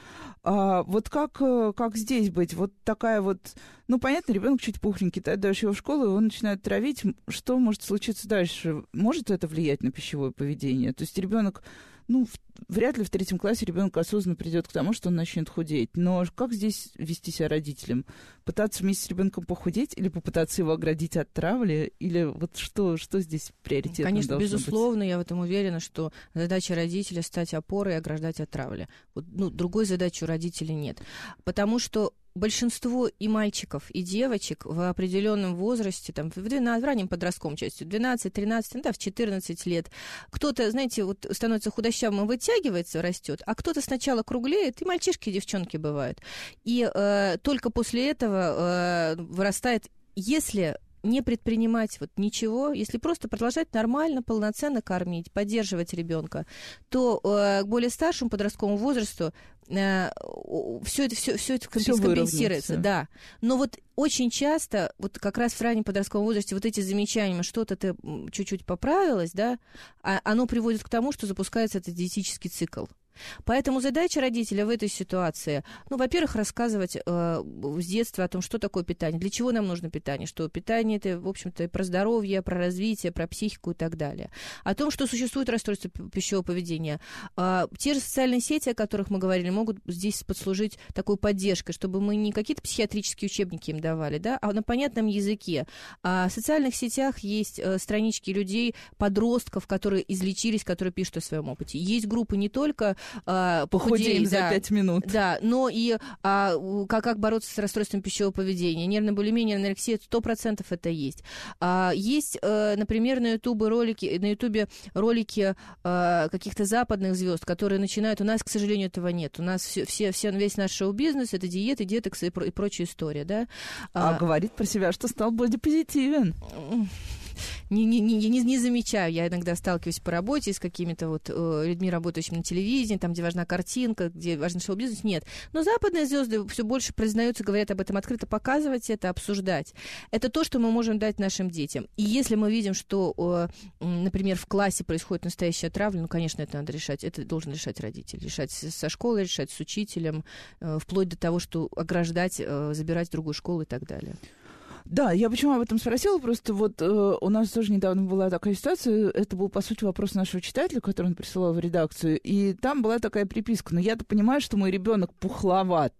А вот как, как здесь быть? Вот такая вот... Ну, понятно, ребенок чуть пухленький, ты отдаешь его в школу, его начинают травить. Что может случиться дальше? Может это влиять на пищевое поведение? То есть ребенок ну, вряд ли в третьем классе ребенок осознанно придет к тому, что он начнет худеть. Но как здесь вести себя родителям? Пытаться вместе с ребенком похудеть или попытаться его оградить от травли? Или вот что, что здесь приоритетно Конечно, безусловно, быть? я в этом уверена, что задача родителя стать опорой и ограждать от травли. Вот, ну, другой задачи у родителей нет. Потому что большинство и мальчиков, и девочек в определенном возрасте, там, в, 12, в раннем подростковом части, 12-13, ну, да, в 14 лет, кто-то, знаете, вот становится худощавым и вытягивается, растет, а кто-то сначала круглеет, и мальчишки, и девчонки бывают. И э, только после этого э, вырастает, если не предпринимать вот ничего, если просто продолжать нормально, полноценно кормить, поддерживать ребенка, то э, к более старшему подростковому возрасту э, все это все, все это компенсируется, да. Но вот очень часто, вот как раз в раннем подростковом возрасте, вот эти замечания, что-то ты чуть-чуть поправилось, да, а оно приводит к тому, что запускается этот диетический цикл. Поэтому задача родителя в этой ситуации, ну, во-первых, рассказывать э, с детства о том, что такое питание, для чего нам нужно питание, что питание это, в общем-то, про здоровье, про развитие, про психику и так далее. О том, что существует расстройство пищевого поведения. Э, те же социальные сети, о которых мы говорили, могут здесь послужить такой поддержкой, чтобы мы не какие-то психиатрические учебники им давали, да, а на понятном языке. А в социальных сетях есть э, странички людей, подростков, которые излечились, которые пишут о своем опыте. Есть группы не только э, похудеем за да, пять минут. Да, но и а, как, как бороться с расстройством пищевого поведения. Нервная булимия, анорексия, сто процентов это есть. А, есть, а, например, на Ютубе ролики, на Ютубе ролики а, каких-то западных звезд, которые начинают. У нас, к сожалению, этого нет. У нас все, все, все весь наш шоу-бизнес это диеты, детоксы и, про, и прочая история, да. А, а говорит про себя, что стал бодипозитивен не, не, не, не, замечаю. Я иногда сталкиваюсь по работе с какими-то вот э, людьми, работающими на телевидении, там, где важна картинка, где важен шоу-бизнес. Нет. Но западные звезды все больше признаются, говорят об этом открыто, показывать это, обсуждать. Это то, что мы можем дать нашим детям. И если мы видим, что, э, например, в классе происходит настоящая травля, ну, конечно, это надо решать. Это должен решать родитель. Решать со школой, решать с учителем, э, вплоть до того, что ограждать, э, забирать в другую школу и так далее. Да, я почему об этом спросила, просто вот э, у нас тоже недавно была такая ситуация, это был, по сути, вопрос нашего читателя, который он присылал в редакцию, и там была такая приписка, но я-то понимаю, что мой ребенок пухловат.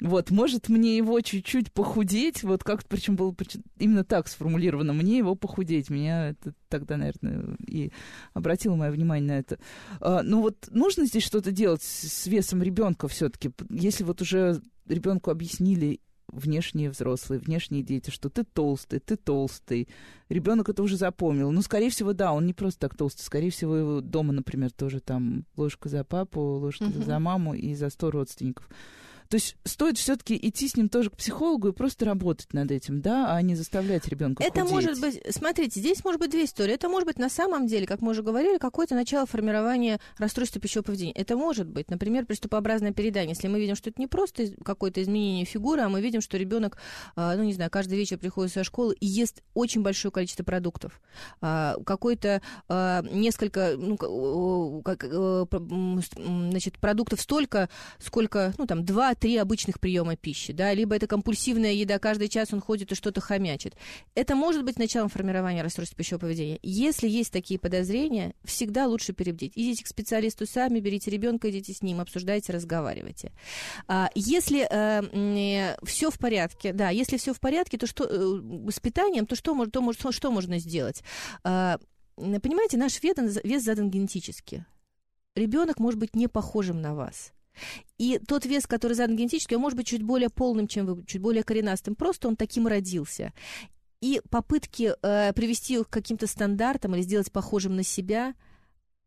Вот, может мне его чуть-чуть похудеть, вот как-то, причем было именно так сформулировано, мне его похудеть. Меня это тогда, наверное, и обратило мое внимание на это. А, ну вот нужно здесь что-то делать с весом ребенка все-таки, если вот уже ребенку объяснили внешние взрослые, внешние дети, что ты толстый, ты толстый. Ребенок это уже запомнил. Ну, скорее всего, да, он не просто так толстый. Скорее всего, его дома, например, тоже там ложка за папу, ложка uh-huh. за маму и за сто родственников. То есть стоит все-таки идти с ним тоже к психологу и просто работать над этим, да, а не заставлять ребенка Это худеть. может быть, смотрите, здесь может быть две истории. Это может быть на самом деле, как мы уже говорили, какое-то начало формирования расстройства пищевого поведения. Это может быть, например, приступообразное передание. Если мы видим, что это не просто какое-то изменение фигуры, а мы видим, что ребенок, а, ну не знаю, каждый вечер приходит со школы и ест очень большое количество продуктов. А, какой-то а, несколько, ну, как, э, значит, продуктов столько, сколько, ну там, два три обычных приема пищи, да, либо это компульсивная еда, каждый час он ходит и что-то хомячит. Это может быть началом формирования расстройства пищевого поведения. Если есть такие подозрения, всегда лучше перебдеть. Идите к специалисту сами, берите ребенка, идите с ним, обсуждайте, разговаривайте. А, если э, э, все в порядке, да, если все в порядке, то что э, с питанием, то что, то, может, что можно сделать? А, понимаете, наш вес задан генетически. Ребенок может быть не похожим на вас. И тот вес, который задан генетически, он может быть чуть более полным, чем вы, чуть более коренастым. Просто он таким родился. И попытки э, привести его к каким-то стандартам или сделать похожим на себя,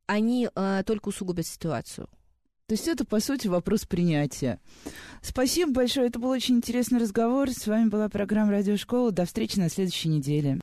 они э, только усугубят ситуацию. То есть это, по сути, вопрос принятия. Спасибо большое. Это был очень интересный разговор. С вами была программа «Радиошкола». До встречи на следующей неделе.